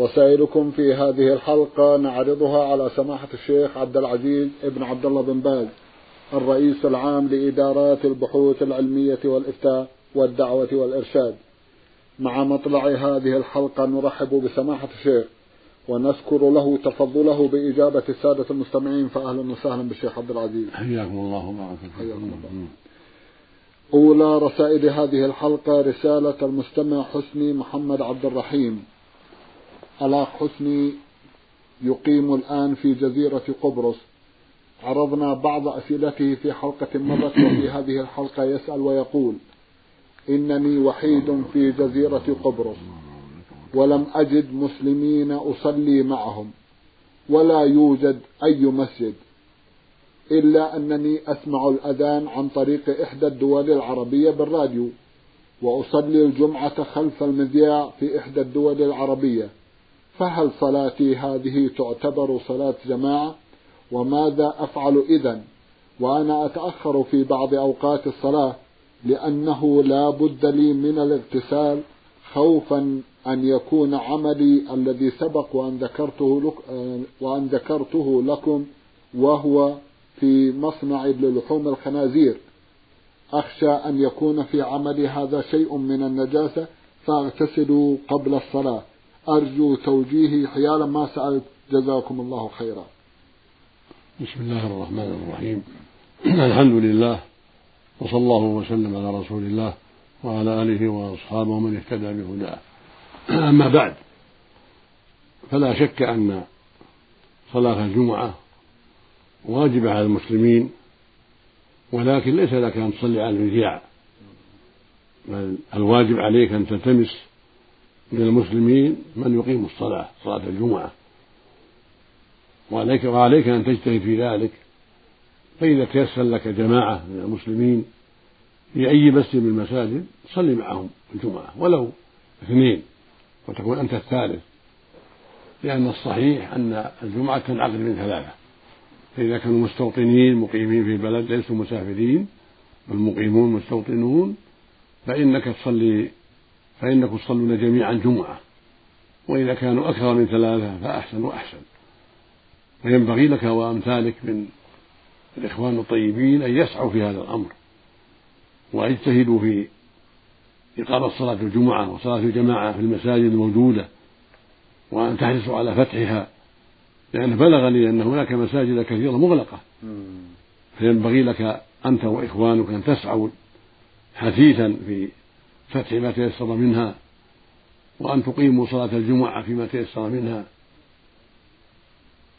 رسائلكم في هذه الحلقة نعرضها على سماحة الشيخ عبد العزيز ابن عبد الله بن باز الرئيس العام لإدارات البحوث العلمية والإفتاء والدعوة والإرشاد. مع مطلع هذه الحلقة نرحب بسماحة الشيخ ونذكر له تفضله بإجابة السادة المستمعين فأهلا وسهلا بالشيخ عبد العزيز. حياكم الله وبارك حياكم الله. أولى رسائل هذه الحلقة رسالة المستمع حسني محمد عبد الرحيم. الأخ حسني يقيم الآن في جزيرة قبرص. عرضنا بعض أسئلته في حلقة مضت وفي هذه الحلقة يسأل ويقول إنني وحيد في جزيرة قبرص ولم أجد مسلمين أصلي معهم ولا يوجد أي مسجد إلا أنني أسمع الأذان عن طريق إحدى الدول العربية بالراديو وأصلي الجمعة خلف المذياع في إحدى الدول العربية. فهل صلاتي هذه تعتبر صلاة جماعة؟ وماذا أفعل إذا وأنا أتأخر في بعض أوقات الصلاة لأنه لا بد لي من الاغتسال خوفا أن يكون عملي الذي سبق وأن ذكرته لك وأن ذكرته لكم وهو في مصنع للحوم الخنازير. أخشى أن يكون في عملي هذا شيء من النجاسة فاغتسلوا قبل الصلاة. أرجو توجيهي حيال ما سألت جزاكم الله خيرا. بسم الله الرحمن الرحيم. الحمد لله وصلى الله وسلم على رسول الله وعلى آله وأصحابه ومن اهتدى بهداه. أما بعد فلا شك أن صلاة الجمعة واجبة على المسلمين ولكن ليس لك أن تصلي على المذياع بل الواجب عليك أن تلتمس من المسلمين من يقيم الصلاة صلاة الجمعة. وعليك وعليك أن تجتهد في ذلك. فإذا تيسر لك جماعة من المسلمين في أي مسجد من المساجد صلي معهم الجمعة ولو اثنين وتكون أنت الثالث. لأن الصحيح أن الجمعة تنعقد من ثلاثة. فإذا كانوا مستوطنين مقيمين في بلد ليسوا مسافرين بل مقيمون مستوطنون فإنك تصلي فإنكم تصلون جميعا جمعة. وإذا كانوا أكثر من ثلاثة فأحسن وأحسن. وينبغي لك وأمثالك من الإخوان الطيبين أن يسعوا في هذا الأمر. ويجتهدوا في إقامة صلاة الجمعة وصلاة الجماعة في المساجد الموجودة وأن تحرصوا على فتحها لأن بلغني أن هناك مساجد كثيرة مغلقة. فينبغي لك أنت وإخوانك أن تسعوا حثيثا في فتح ما تيسر منها وأن تقيموا صلاة الجمعة فيما تيسر منها.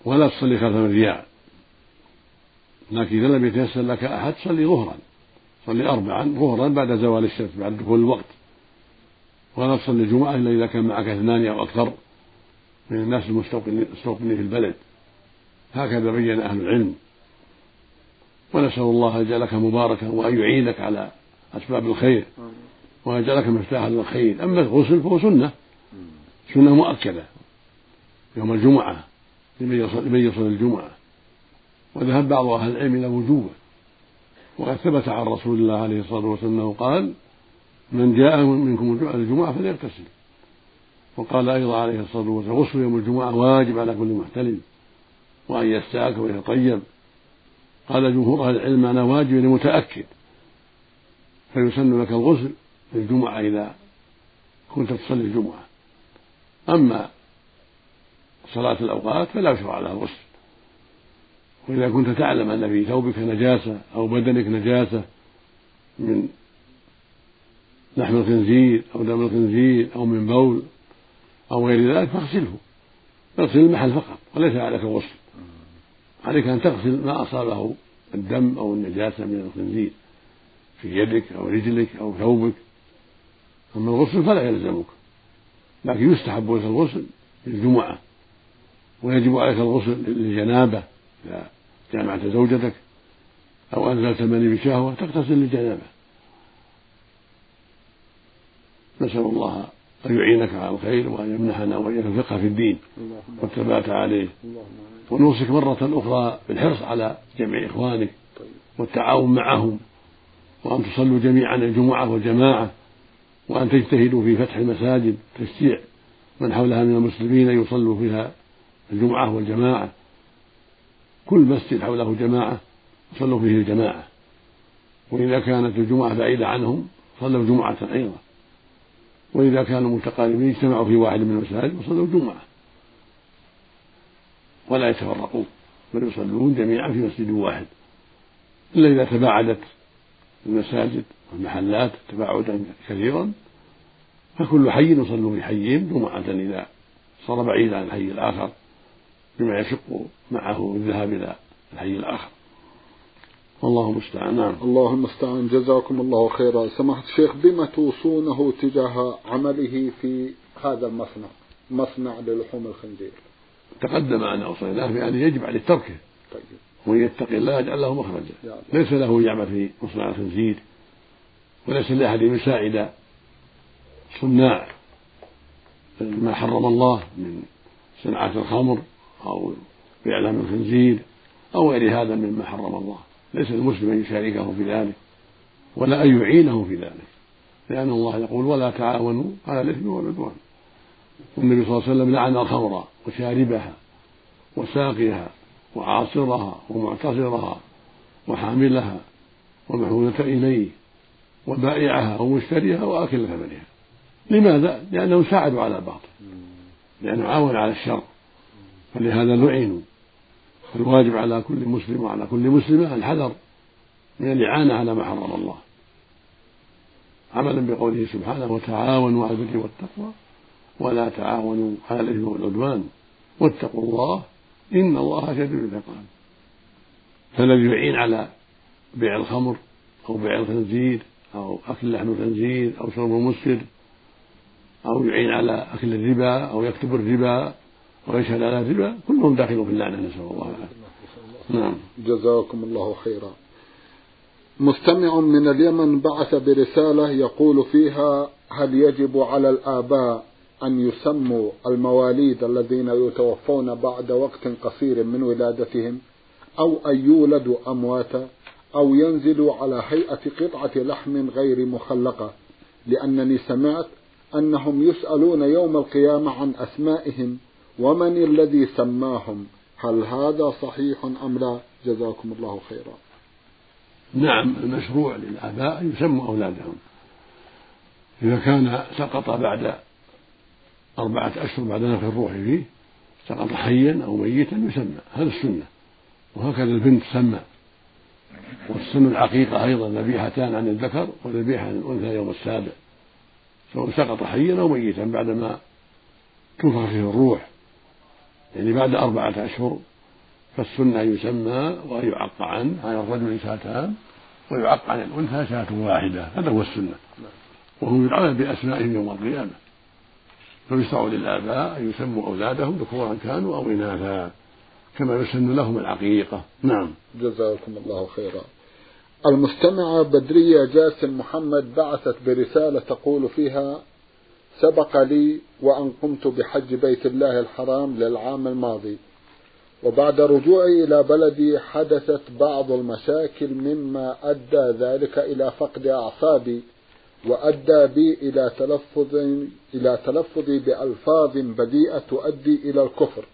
ولا تصلي خلف الرياء. لكن إذا لم يتيسر لك أحد صلي ظهرا. صلي أربعا ظهرا بعد زوال الشمس بعد دخول الوقت. ولا تصلي الجمعة إلا إذا كان معك اثنان أو أكثر من الناس المستوطنين في البلد. هكذا بين أهل العلم. ونسأل الله أن يجعلك مباركا وأن يعينك على أسباب الخير. وأن يجعلك مفتاحا للخير أما الغسل فهو سنة. سنة مؤكدة. يوم الجمعة لمن يصل الجمعة. وذهب بعض أهل العلم إلى وجوبه. وقد ثبت عن رسول الله عليه الصلاة والسلام أنه قال من جاء منكم الجمعة فليغتسل. وقال أيضا عليه الصلاة والسلام غسل يوم الجمعة واجب على كل محتلم وأن يستاك ويتطيب قال جمهور أهل العلم أنا واجب لمتأكد. فيسن لك الغسل. الجمعة إذا كنت تصلي الجمعة. أما صلاة الأوقات فلا يشرع لها الغسل وإذا كنت تعلم أن في ثوبك نجاسة أو بدنك نجاسة من لحم الخنزير أو دم الخنزير أو من بول أو غير ذلك فاغسله. اغسل المحل فقط وليس عليك الغسل عليك أن تغسل ما أصابه الدم أو النجاسة من الخنزير في يدك أو رجلك أو ثوبك. أما الغسل فلا يلزمك لكن يستحب لك الغسل في الجمعة ويجب عليك الغسل للجنابة إذا جامعت زوجتك أو أنزلت المني بشهوة تغتسل للجنابة. نسأل الله أن يعينك على الخير وأن يمنحنا وإياك الفقه في الدين والثبات عليه. ونوصيك مرة أخرى بالحرص على جمع إخوانك والتعاون معهم وأن تصلوا جميعا الجمعة والجماعة. وأن تجتهدوا في فتح المساجد تشجيع من حولها من المسلمين يصلوا فيها الجمعة والجماعة. كل مسجد حوله جماعة صلوا فيه الجماعة. وإذا كانت الجمعة بعيدة عنهم صلوا جمعة أيضا. وإذا كانوا متقاربين اجتمعوا في واحد من المساجد وصلوا الجمعة. ولا يتفرقون بل يصلون جميعا في مسجد واحد. إلا إذا تباعدت المساجد والمحلات تباعدا كثيرا فكل حي يصلوا في حيهم جمعة إذا صار بعيدا عن الحي الآخر بما يشق معه الذهاب إلى الحي الآخر. والله المستعان. نعم. الله المستعان جزاكم الله خيرا. سماحة الشيخ بما توصونه تجاه عمله في هذا المصنع مصنع للحوم الخنزير؟ تقدم أن أوصيناه بأن يجب عليه تركه. طيب. ومن يتقي الله يجعل له مخرجا. ليس له يعمل في مصنع الخنزير وليس لأحد يساعد صناع. ما حرم الله من صناعة الخمر أو بإعلام الخنزير أو غير هذا مما حرم الله. ليس المسلم أن يشاركه في ذلك ولا أن يعينه في ذلك. لأن الله يقول ولا تعاونوا على الإثم والعدوان. والنبي صلى الله عليه وسلم لعن الخمر وشاربها وساقيها. وعاصرها ومعتصرها وحاملها ومحمولة إليه وبائعها ومشتريها وآكل ثمنها. لماذا؟ لأنهم ساعدوا على الباطل. لأنه عاون على الشر. فلهذا لعنوا. فالواجب على كل مسلم وعلى كل مسلمة الحذر من الإعانة على ما حرم الله. عملا بقوله سبحانه وتعاونوا على البر والتقوى ولا تعاونوا على الإثم والعدوان. واتقوا الله إن الله شديد العقاب. فالذي يعين على بيع الخمر أو بيع الخنزير أو أكل لحم الخنزير أو شرب المسكر أو يعين على أكل الربا أو يكتب الربا ويشهد على الربا كلهم داخلون في اللعنة نسأل الله العافية. نعم. جزاكم الله خيرا. مستمع من اليمن بعث برسالة يقول فيها هل يجب على الآباء أن يسموا المواليد الذين يتوفون بعد وقت قصير من ولادتهم أو أن يولدوا أمواتا أو ينزلوا على هيئة قطعة لحم غير مخلقة. لأنني سمعت أنهم يسألون يوم القيامة عن أسمائهم ومن الذي سماهم؟ هل هذا صحيح أم لا؟ جزاكم الله خيرا. نعم المشروع للآباء يسموا أولادهم. إذا كان سقط بعد أربعة أشهر بعد نفخ الروح فيه سقط حيا أو ميتا يسمى. هذا السنة. وهكذا البنت تسمى. والسن العقيقة أيضا ذبيحتان عن الذكر وذبيحة عن الأنثى يوم السابع. سواء سقط حيا أو ميتا بعدما تنفخ فيه الروح يعني بعد أربعة أشهر فالسنة يسمى وأن يعق عنه على الرجل شاتان ويعق عن الأنثى شاة واحدة. هذا هو السنة. وهم يدعون بأسمائهم يوم القيامة. فيشرع للآباء أن يسموا أولادهم ذكورا كانوا أو إناثا كما يسن لهم العقيقة. نعم. جزاكم الله خيرا. المستمعة بدرية جاسم محمد بعثت برسالة تقول فيها سبق لي وأن قمت بحج بيت الله الحرام للعام الماضي وبعد رجوعي إلى بلدي حدثت بعض المشاكل مما أدى ذلك إلى فقد أعصابي. وأدى بي إلى تلفظ إلى تلفظي بألفاظ بذيئة تؤدي إلى الكفر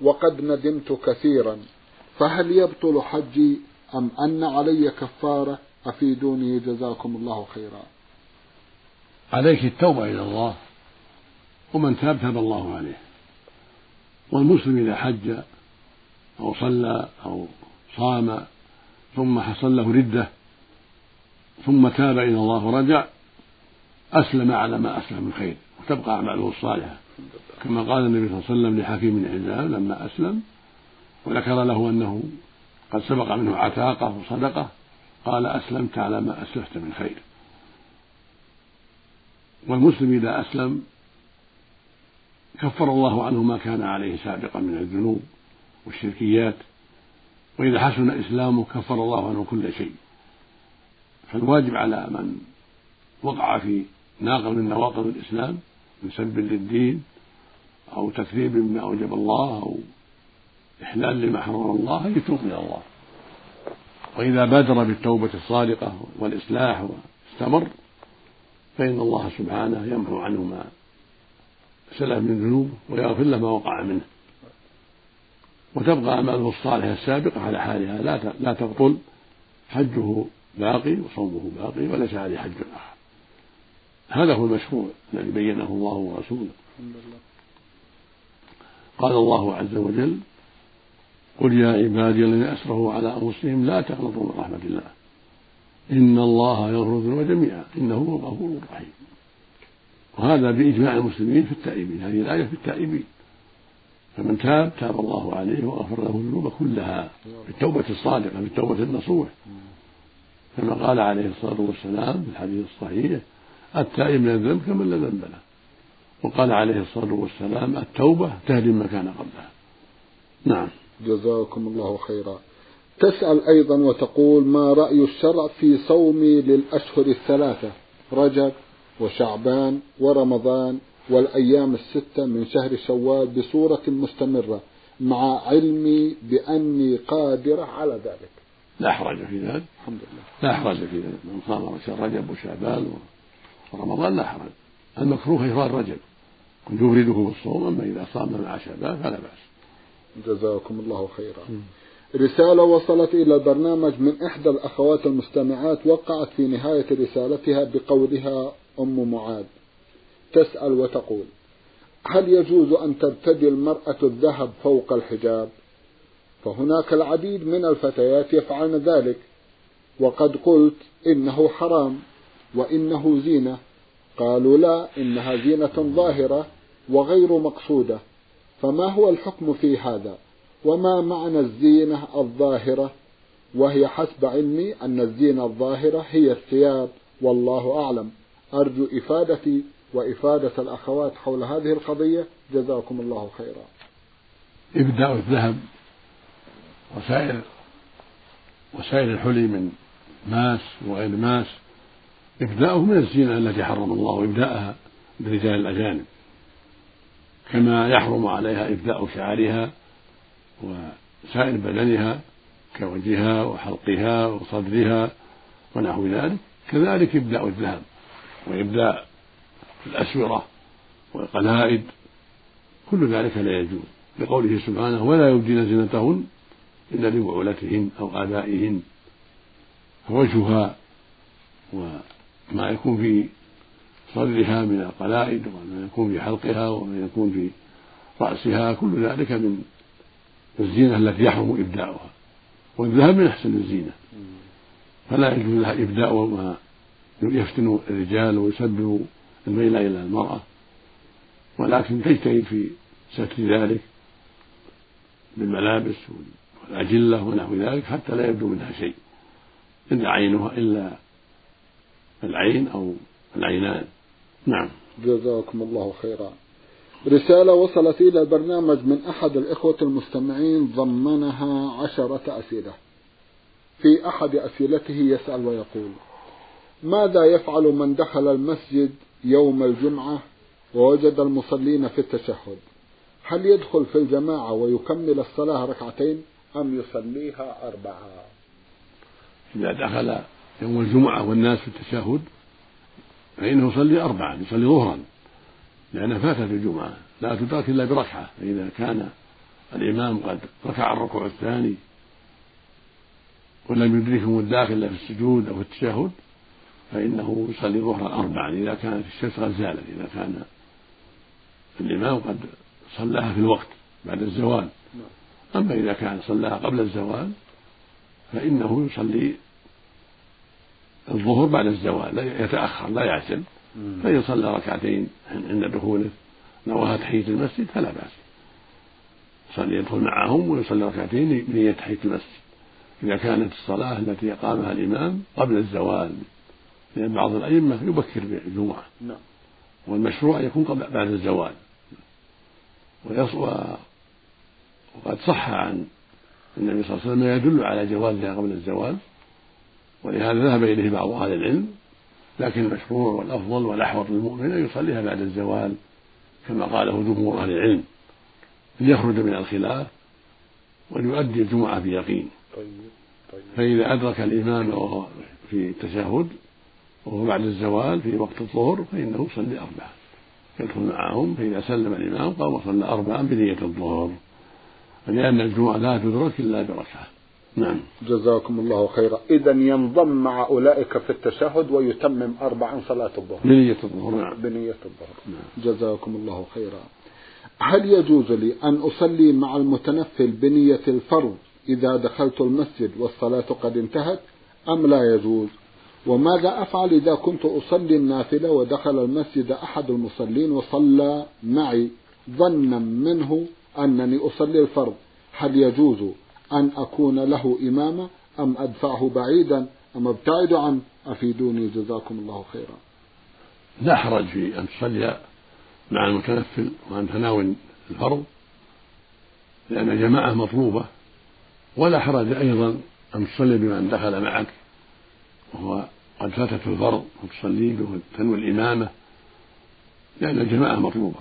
وقد ندمت كثيرا. فهل يبطل حجي أم أن علي كفارة؟ أفيدوني جزاكم الله خيرا. عليك التوبة إلى الله ومن تاب تاب الله عليه. والمسلم إذا حج أو صلى أو صام ثم حصل له ردة ثم تاب إلى الله ورجع أسلم على ما أسلم من خير وتبقى أعماله الصالحة. كما قال النبي صلى الله عليه وسلم لحكيم حزام لما أسلم وذكر له أنه قد سبق منه عتاقة وصدقة قال أسلمت على ما أسلفت من خير. والمسلم إذا أسلم كفر الله عنه ما كان عليه سابقا من الذنوب والشركيات وإذا حسن إسلامه كفر الله عنه كل شيء. فالواجب على من وقع في ناقض من نواقض الإسلام من سب للدين أو تكذيب بما أوجب الله أو إحلال لما حرم الله يتوب إلى الله. وإذا بادر بالتوبة الصادقة والإصلاح واستمر فإن الله سبحانه يمحو عنه ما سلف من ذنوبه ويغفر له ما وقع منه. وتبقى أعماله الصالحة السابقة على حالها. لا لا تبطل حجه باقي وصومه باقي وليس عليه حج آخر. هذا هو المشروع الذي بينه الله ورسوله. قال الله عز وجل قل يا عبادي الذين أسرفوا على أنفسهم لا تقنطوا من رحمة الله. إن الله يغفر الذنوب جميعا. إنه هو الغفور الرحيم. وهذا بإجماع المسلمين في التائبين. هذه الآية في التائبين. فمن تاب تاب الله عليه وغفر له الذنوب كلها. بالتوبه الصادقة بالتوبه النصوح. كما قال عليه الصلاة والسلام في الحديث الصحيح التائب من الذنب كمن لا ذنب له. وقال عليه الصلاة والسلام التوبة تهدم ما كان قبلها. نعم. جزاكم الله خيرا. تسأل أيضا وتقول ما رأي الشرع في صومي للأشهر الثلاثة؟ رجب وشعبان ورمضان والأيام الستة من شهر شوال بصورة مستمرة مع علمي بأني قادرة على ذلك. لا حرج في ذلك. الحمد لله. لا حرج في ذلك. من صام رجب وشعبان ورمضان لا حرج. المكروه إفراد كنت يفرده بالصوم أما إذا صام مع شعبان فلا بأس. جزاكم الله خيرا. رسالة وصلت إلى البرنامج من إحدى الأخوات المستمعات وقعت في نهاية رسالتها بقولها أم معاذ. تسأل وتقول هل يجوز أن ترتدي المرأة الذهب فوق الحجاب؟ فهناك العديد من الفتيات يفعلن ذلك. وقد قلت إنه حرام. وإنه زينة. قالوا لا إنها زينة ظاهرة وغير مقصودة. فما هو الحكم في هذا؟ وما معنى الزينة الظاهرة؟ وهي حسب علمي أن الزينة الظاهرة هي الثياب والله أعلم. أرجو إفادتي وإفادة الأخوات حول هذه القضية. جزاكم الله خيرا. إبداء الذهب وسائر وسائر الحلي من ماس وغير ماس. إبداؤه من الزينة التي حرم الله إبداءها برجال الأجانب كما يحرم عليها إبداء شعرها وسائر بدنها كوجهها وحلقها وصدرها ونحو ذلك. كذلك إبداء الذهب وإبداء الأسورة والقلائد كل ذلك لا يجوز. لقوله سبحانه ولا يبدين زينتهن إلا لبعولتهن أو آبائهن. فوجهها وما يكون في صدرها من القلائد وما يكون في حلقها وما يكون في رأسها كل ذلك من الزينة التي يحرم إبداؤها. والذهب من أحسن الزينة. فلا يجوز لها إبداء ما يفتن الرجال ويسبب الميل إلى المرأة. ولكن تجتهد في ستر ذلك بالملابس والأجلة ونحو ذلك حتى لا يبدو منها شيء. إلا عينها إلا العين أو العينان نعم. جزاكم الله خيرا. رسالة وصلت إلى البرنامج من أحد الإخوة المستمعين ضمنها عشرة أسئلة. في أحد أسئلته يسأل ويقول ماذا يفعل من دخل المسجد يوم الجمعة ووجد المصلين في التشهد؟ هل يدخل في الجماعة ويكمل الصلاة ركعتين أم يصليها أربعة؟ إذا دخل يوم الجمعة والناس في التشهد فإنه يصلي أربعا يصلي ظهرا لأنها فاتت الجمعة لا تدرك إلا بركعة فإذا كان الإمام قد ركع الركوع الثاني ولم يدركهم الداخل إلا في السجود أو في التشهد فإنه يصلي ظهرا أربعا إذا كانت الشمس قد زالت إذا كان الإمام قد صلاها في الوقت بعد الزوال. أما إذا كان صلاها قبل الزوال فإنه يصلي الظهر بعد الزوال لا يتأخر لا يعجل فإن صلى ركعتين عند دخوله نواها تحية المسجد فلا بأس. يصلي يدخل معهم ويصلي ركعتين بنية تحية المسجد. إذا كانت الصلاة التي أقامها الإمام قبل الزوال لأن بعض الأئمة يبكر بالجمعة. نعم. والمشروع يكون قبل بعد الزوال. وقد صح عن النبي صلى الله عليه وسلم ما يدل على جوازها قبل الزوال. ولهذا ذهب إليه بعض أهل العلم لكن المشروع والأفضل والأحوط للمؤمن أن يصليها بعد الزوال كما قاله جمهور أهل العلم ليخرج من الخلاف وليؤدي الجمعة بيقين طيب طيب. فإذا أدرك الإمام وهو في التشهد وهو بعد الزوال في وقت الظهر فإنه يصلي أربعة. يدخل معهم فإذا سلم الإمام قام وصلى أربعا بنية الظهر. لأن الجمعة لا تدرك إلا بركعة. نعم. جزاكم الله خيرا. إذا ينضم مع أولئك في التشهد ويتمم أربعا صلاة الظهر. بنية الظهر. نعم. بنية الظهر. نعم. جزاكم الله خيرا. هل يجوز لي أن أصلي مع المتنفل بنية الفرض إذا دخلت المسجد والصلاة قد انتهت أم لا يجوز؟ وماذا أفعل إذا كنت أصلي النافلة ودخل المسجد أحد المصلين وصلى معي ظنا منه أنني أصلي الفرض؟ هل يجوز أن أكون له إماما أم أدفعه بعيدا أم أبتعد عنه؟ أفيدوني جزاكم الله خيرا. لا حرج في أن تصلي مع المتنفل وأن تناول الفرض لأن جماعة مطلوبة. ولا حرج أيضا أن تصلي بمن دخل معك وهو قد فاتته الفرض وتصلي به وتنوي الإمامة لأن الجماعة مطلوبة.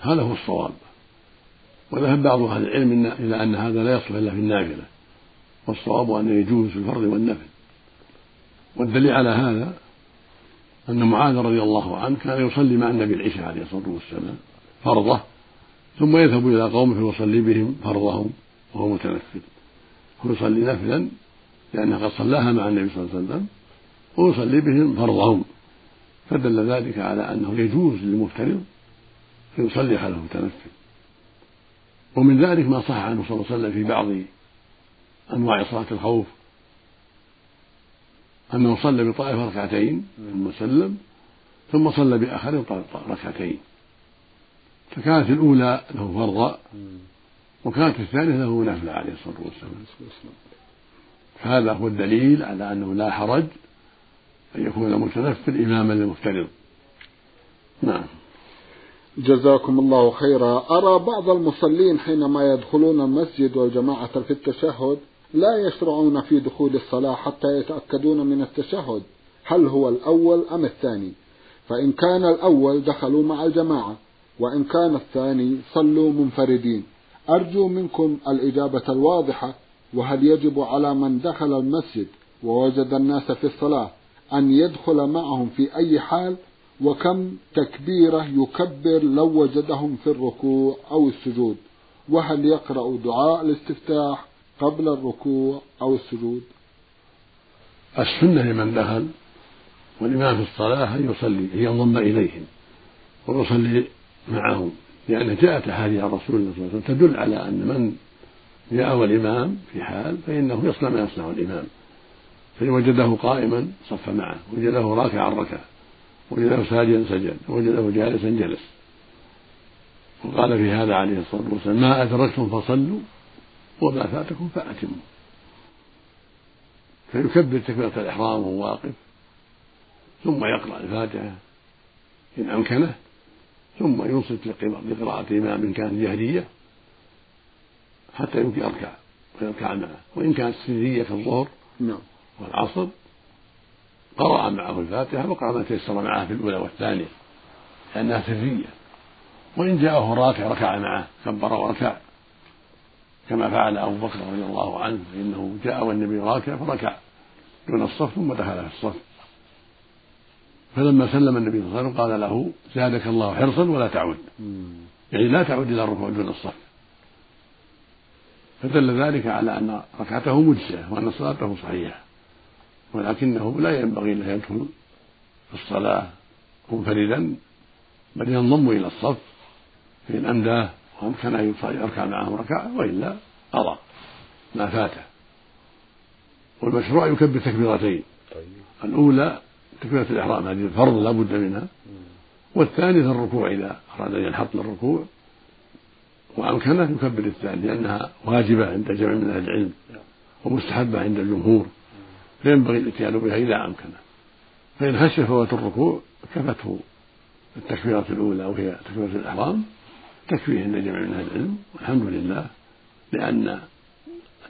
هذا هو الصواب. وذهب بعض أهل العلم إلى أن هذا لا يصلح إلا في النافلة. والصواب أنه يجوز في الفرض والنفل. والدليل على هذا أن معاذ رضي الله عنه كان يصلي مع النبي العشاء عليه الصلاة والسلام فرضه ثم يذهب إلى قومه فيصلي بهم فرضهم وهو متنفل ويصلي نفلا لأنه قد صلاها مع النبي صلى الله عليه وسلم ويصلي بهم فرضهم. فدل ذلك على أنه يجوز للمفترض أن يصلي خلف المتنفل ومن ذلك ما صح عنه صلى الله عليه وسلم في بعض أنواع صلاة الخوف. أنه صلى بطائفة ركعتين ثم سلم ثم صلى بآخر ركعتين. فكانت الأولى له فرضا وكانت الثانية له نافلة عليه الصلاة والسلام. فهذا هو الدليل على أنه لا حرج أن يكون المتنفل إماما للمفترض. نعم. جزاكم الله خيرا. أرى بعض المصلين حينما يدخلون المسجد والجماعة في التشهد لا يشرعون في دخول الصلاة حتى يتأكدون من التشهد هل هو الأول أم الثاني؟ فإن كان الأول دخلوا مع الجماعة وإن كان الثاني صلوا منفردين. أرجو منكم الإجابة الواضحة وهل يجب على من دخل المسجد ووجد الناس في الصلاة أن يدخل معهم في أي حال؟ وكم تكبيرة يكبر لو وجدهم في الركوع أو السجود؟ وهل يقرأ دعاء الاستفتاح قبل الركوع أو السجود؟ السنة لمن دخل والإمام في الصلاة أن يصلي أن ينضم إليهم ويصلي معهم لأن جاءت أحاديث عن رسول الله صلى الله عليه وسلم تدل على أن من جاء والإمام في حال فإنه يصنع ما يصنع الإمام فإن وجده قائما صف معه وجده راكعا ركع وجده ساجدا سجد وجده جالسا جلس. وقال في هذا عليه الصلاة والسلام ما أدركتم فصلوا وما فاتكم فأتموا. فيكبر تكبيرة الإحرام وهو واقف ثم يقرأ الفاتحة إن أمكنه ثم ينصت لقراءة إمام كانت جهرية حتى يمكن يركع ويركع معه. وإن كانت سرية كالظهر نعم. والعصر قرأ معه الفاتحة وقرأ ما تيسر معه في الأولى والثانية لأنها سرية. وإن جاءه راكع ركع معه كبر وركع. كما فعل أبو بكر رضي الله عنه فإنه جاء والنبي راكع فركع دون الصف ثم دخل في الصف. فلما سلم النبي صلى الله عليه وسلم قال له زادك الله حرصا ولا تعود. يعني لا تعود إلى الركوع دون الصف. فدل ذلك على أن ركعته مجزئة وأن صلاته صحيحة. ولكنه لا ينبغي له يدخل في الصلاة منفردا بل ينضم إلى الصف فإن أمداه وأمكن أن يركع معهم ركعة وإلا قضى ما فاته والمشروع يكبر تكبيرتين طيب. الأولى تكبيرة الإحرام هذه الفرض لا بد منها والثانية الركوع إذا أراد أن ينحط للركوع وأمكنه يكبر الثاني لأنها واجبة عند جمع من أهل العلم ومستحبة عند الجمهور. فينبغي الاتيان بها إذا أمكنه فإن خشي فوات الركوع كفته التكبيرة الأولى وهي تكبيرة الإحرام. تكفيه عند جمع من أهل العلم والحمد لله لأن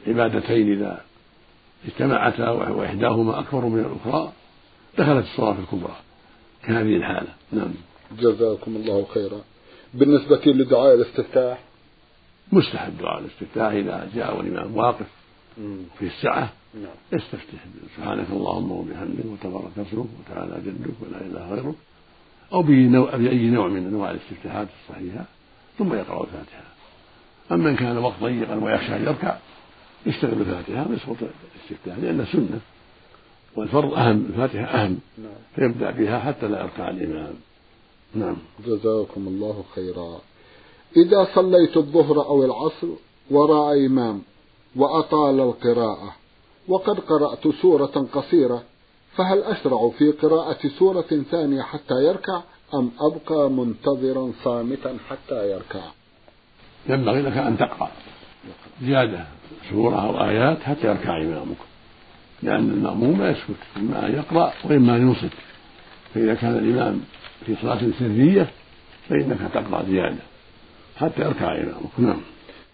العبادتين إذا اجتمعتا وإحداهما أكبر من الأخرى دخلت الصلاة الكبرى. كهذه الحالة. نعم. جزاكم الله خيرا. بالنسبة لدعاء الاستفتاح؟ مستحب دعاء الاستفتاح إذا جاء والإمام واقف. في السعة نعم. يستفتح سبحانك اللهم وبحمدك وتبارك اسمك وتعالى جدك ولا إله غيرك أو بأي نوع من أنواع الاستفتاحات الصحيحة ثم يقرأ الفاتحة. أما إن كان وقت ضيقا ويخشى أن يركع يشتغل بالفاتحة ويسقط الاستفتاح لأنه سنة والفرض أهم الفاتحة أهم. نعم. فيبدأ بها حتى لا يركع الإمام. نعم. جزاكم الله خيرا. إذا صليت الظهر أو العصر وراء إمام وأطال القراءة. وقد قرأت سورة قصيرة فهل أشرع في قراءة سورة ثانية حتى يركع أم أبقى منتظرا صامتا حتى يركع؟ ينبغي لك أن تقرأ زيادة سورة أو آيات حتى يركع إمامك لأن المأموم لا يسكت إما أن يقرأ وإما أن ينصت. فإذا كان الإمام في صلاة سرية فإنك تقرأ زيادة حتى يركع إمامك. نعم.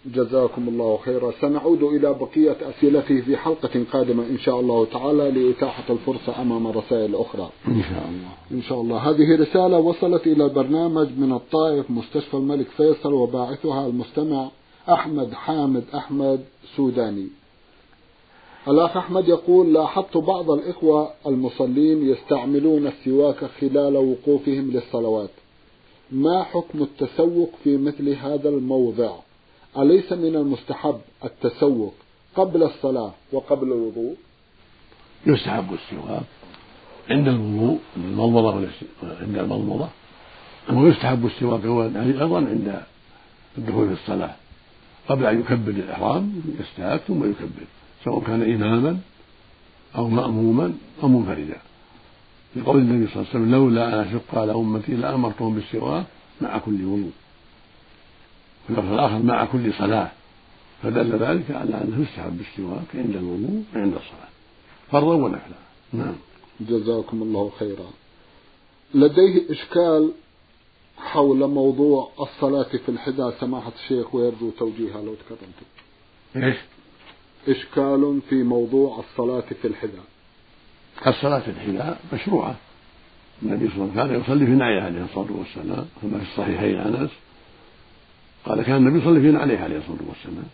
جزاكم الله خيرا. سنعود إلى بقية أسئلته في حلقة قادمة إن شاء الله تعالى لإتاحة الفرصة أمام رسائل أخرى. إن شاء الله. إن شاء الله. هذه رسالة وصلت إلى البرنامج من الطائف مستشفى الملك فيصل وباعثها المستمع أحمد حامد أحمد سوداني. الأخ أحمد يقول لاحظت بعض الإخوة المصلين يستعملون السواك خلال وقوفهم للصلوات. ما حكم التسوق في مثل هذا الموضع؟ أليس من المستحب التسوق قبل الصلاة وقبل الوضوء؟ يستحب السواك عند الوضوء المضمضة عند المضمضة ويستحب السواك أيضا عند الدخول في الصلاة. قبل أن يكبر الإحرام يستاك ثم يكبر سواء كان إماما أو مأموما أو منفردا. لقول النبي صلى الله عليه وسلم لولا أن أشق على أمتي لأمرتهم بالسواك مع كل وضوء. اللفظ الآخر مع كل صلاة. فدل ذلك على أنه يستحب السواك عند الوضوء وعند الصلاة. فرضا ونفلا نعم. جزاكم الله خيرا. لديه إشكال حول موضوع الصلاة في الحذاء سماحة الشيخ ويرجو توجيهها لو تكرمتم. إيش؟ إشكال في موضوع الصلاة في الحذاء الصلاة في الحذاء مشروعة. النبي صلى الله عليه وسلم كان يصلي في نعيه عليه الصلاة والسلام كما في الصحيحين أنس قال كان النبي يصلي في نعليه عليه الصلاة والسلام.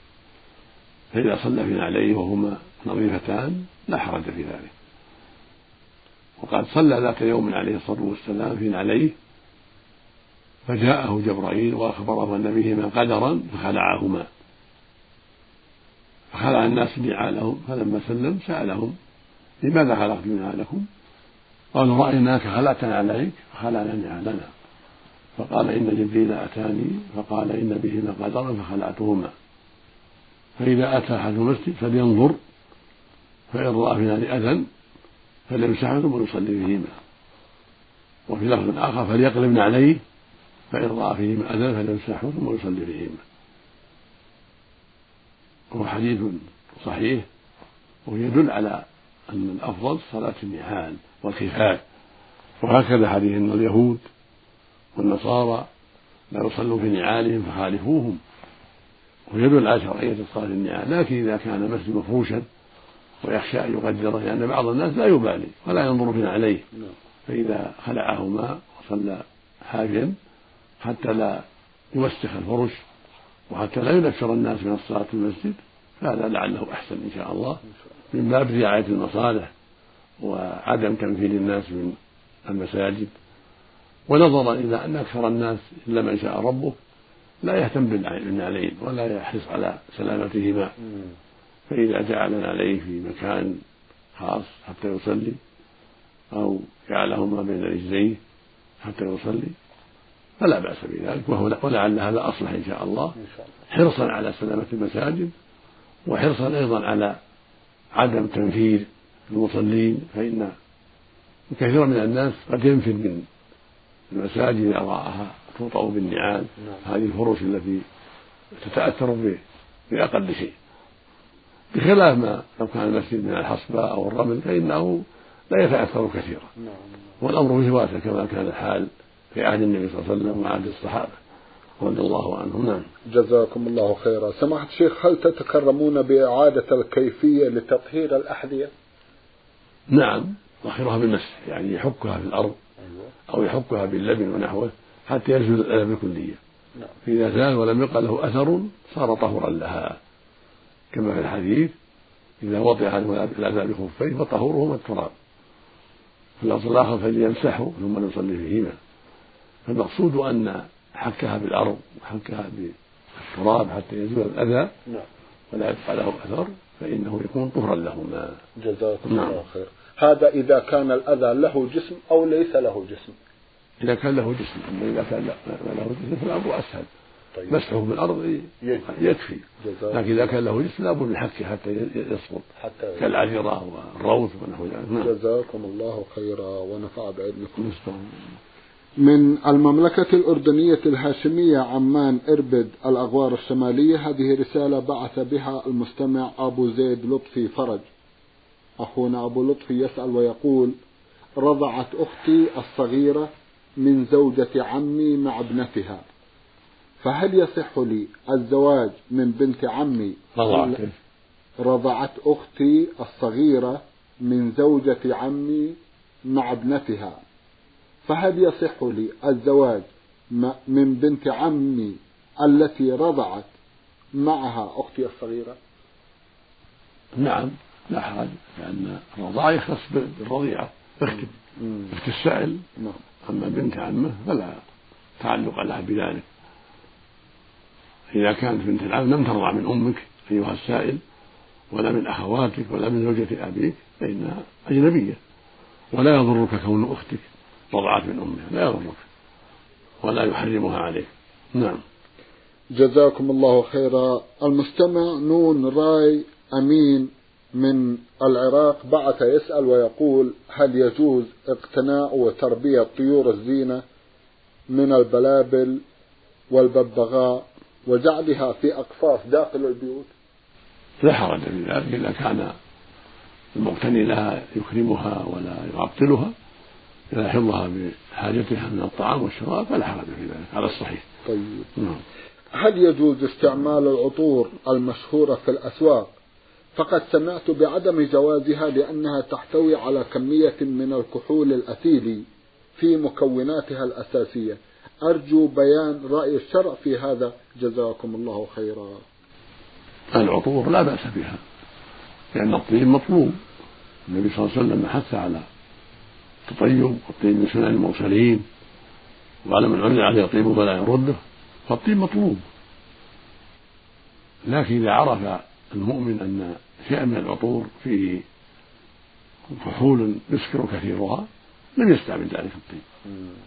فإذا صلى في نعليه وهما نظيفتان لا حرج في ذلك. وقد صلى ذات يوم عليه الصلاة والسلام في نعليه فجاءه جبرائيل وأخبره أن بهما قدرا فخلعهما. فخلع الناس نعالهم فلما سلم سألهم لماذا خلقتم نعالكم؟ قالوا رأيناك خلعت عليك فخلعنا نعالنا فقال إن جبريل أتاني فقال إن بهما قدرا فخلعتهما. فإذا أتى أحد المسجد فلينظر فإن رأى في نار أذى فليمسحه ثم يصلي فيهما. وفي لفظ آخر فليقلبن عليه فإن رأى فيهما أذى فليمسحه ثم يصلي فيهما. وهو حديث صحيح ويدل على أن الأفضل صلاة النعال والخفاف. وهكذا حديث اليهود والنصارى لا يصلوا في نعالهم فخالفوهم. ويدل على شرعية صلاة النعال لكن إذا كان المسجد مفروشا ويخشى أن يقدره لأن بعض الناس لا يبالي ولا ينظر في عليه. فإذا خلعهما وصلى حافيا حتى لا يوسخ الفرش وحتى لا ينفر الناس من الصلاة في المسجد فهذا لعله أحسن إن شاء الله من باب رعاية المصالح وعدم تنفيذ الناس من المساجد. ونظرا إلى أن أكثر الناس إلا من شاء ربه لا يهتم بالنعلين ولا يحرص على سلامتهما. فإذا جعل عليه في مكان خاص حتى يصلي أو جعلهما بين رجليه حتى يصلي فلا بأس بذلك وهو ولعل هذا أصلح إن شاء الله. حرصا على سلامة المساجد وحرصا أيضا على عدم تنفير المصلين فإن كثيرا من الناس قد ينفر من المساجد رآها توطأ بالنعال. نعم. هذه الفرش التي تتأثر بأقل شيء. بخلاف ما لو كان المسجد من الحصبة أو الرمل فإنه لا يتأثر كثيرا. نعم. والأمر فيه واسع كما كان الحال في عهد النبي صلى الله عليه وسلم وعهد الصحابة. رضي الله عنهم. نعم. جزاكم الله خيرا. سماحة الشيخ هل تتكرمون بإعادة الكيفية لتطهير الأحذية؟ نعم. طهرها بالمسح يعني يحكها في الأرض. أو يحكها باللبن ونحوه حتى يزول الأذى بالكلية نعم. فإذا زال ولم يبقى له أثر صار طهرا لها كما في الحديث إذا وضع الأذى بخفيه فطهورهما التراب في الأصل الآخر فليمسحه ثم يصلي فيهما فالمقصود أن حكها بالأرض وحكها بالتراب حتى يزول الأذى نعم. ولا يبقى له أثر فإنه يكون طهرا لهما جزاكم نعم. الله خير هذا إذا كان الأذى له جسم أو ليس له جسم. إذا كان له جسم أما إذا كان له جسم فالأمر أسهل. طيب. مسحه بالأرض يكفي. لكن إذا كان له جسم لابد من حكه حتى يسقط حتى كالعذرة والروث ونحو ذلك. نعم. جزاكم الله خيرا ونفع بعلمكم. من المملكة الأردنية الهاشمية عمان إربد الأغوار الشمالية هذه رسالة بعث بها المستمع أبو زيد لطفي فرج. أخونا أبو لطفي يسأل ويقول رضعت أختي الصغيرة من زوجة عمي مع ابنتها فهل يصح لي الزواج من بنت عمي؟ رضعت رضعت أختي الصغيرة من زوجة عمي مع ابنتها فهل يصح لي الزواج من بنت عمي التي رضعت معها أختي الصغيرة؟ نعم. لا حرج لأن الرضاعة يختص بالرضيعة. اخت اخت السائل. نعم. أما بنت عمه فلا تعلق لها بذلك. إذا كانت بنت العم لم ترضع من أمك أيها السائل ولا من أخواتك ولا من زوجة أبيك فإنها أجنبية. ولا يضرك كون أختك رضعت من أمها. لا يضرك. ولا يحرمها عليك. نعم. جزاكم الله خيرا. المستمع نون راي أمين. من العراق بعث يسأل ويقول هل يجوز اقتناء وتربية طيور الزينة من البلابل والببغاء وجعلها في أقفاص داخل البيوت؟ لا حرج في ذلك إذا كان المقتني لها يكرمها ولا يعطلها إذا حفظها بحاجتها من الطعام والشراب فلا حرج في ذلك على الصحيح. طيب. نعم. هل يجوز استعمال العطور المشهورة في الأسواق فقد سمعت بعدم جوازها لأنها تحتوي على كمية من الكحول الأثيلي في مكوناتها الأساسية. أرجو بيان رأي الشرع في هذا. جزاكم الله خيرا. العطور لا بأس بها لأن الطيب مطلوب. النبي صلى الله عليه وسلم حث على التطيب والطيب من سنن المرسلين وعلى من عرض عليه الطيب فلا يرده. فالطيب مطلوب. لكن إذا عرف المؤمن أن شيئا من العطور فيه كحول يسكر كثيرها لم يستعمل ذلك الطيب.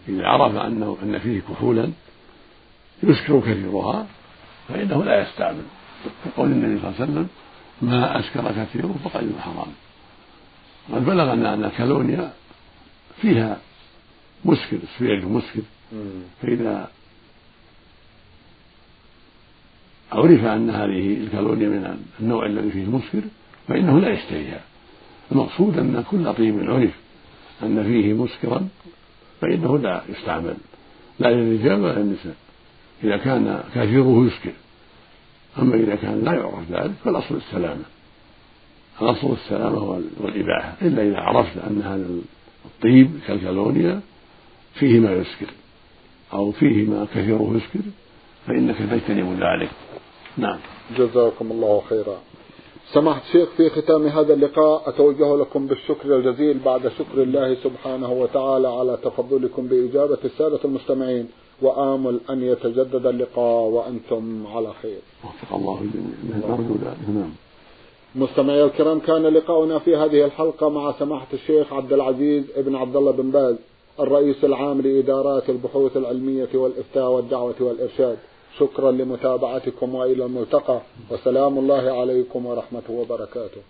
إذا عرف أنه أن فيه كحولا يسكر كثيرها فإنه لا يستعمل يقول النبي صلى الله عليه وسلم ما أسكر كثيره فقد حرام. قد بلغنا أن الكالونيا فيها مسكر سفير مسكر. فإذا عرف أن هذه الكالوريا من النوع الذي فيه مسكر فإنه لا يشتريها المقصود أن كل طيب عرف أن فيه مسكرا فإنه لا يستعمل. لا للرجال ولا للنساء. إذا كان كثيره يسكر. أما إذا كان لا يعرف ذلك فالأصل السلامة. الأصل السلامة والإباحة. إلا إذا عرفت أن هذا الطيب كالكالونيا فيه ما يسكر أو فيه ما كثيره يسكر فإنك تجتنب ذلك. نعم. جزاكم الله خيرا. سماحة الشيخ في ختام هذا اللقاء أتوجه لكم بالشكر الجزيل بعد شكر الله سبحانه وتعالى على تفضلكم بإجابة السادة المستمعين وآمل أن يتجدد اللقاء وأنتم على خير. وفق الله نرجو ذلك نعم. مستمعي الكرام كان لقاؤنا في هذه الحلقة مع سماحة الشيخ عبد العزيز ابن عبد الله بن باز الرئيس العام لإدارات البحوث العلمية والإفتاء والدعوة والإرشاد. شكرا لمتابعتكم وإلى الملتقى وسلام الله عليكم ورحمة وبركاته.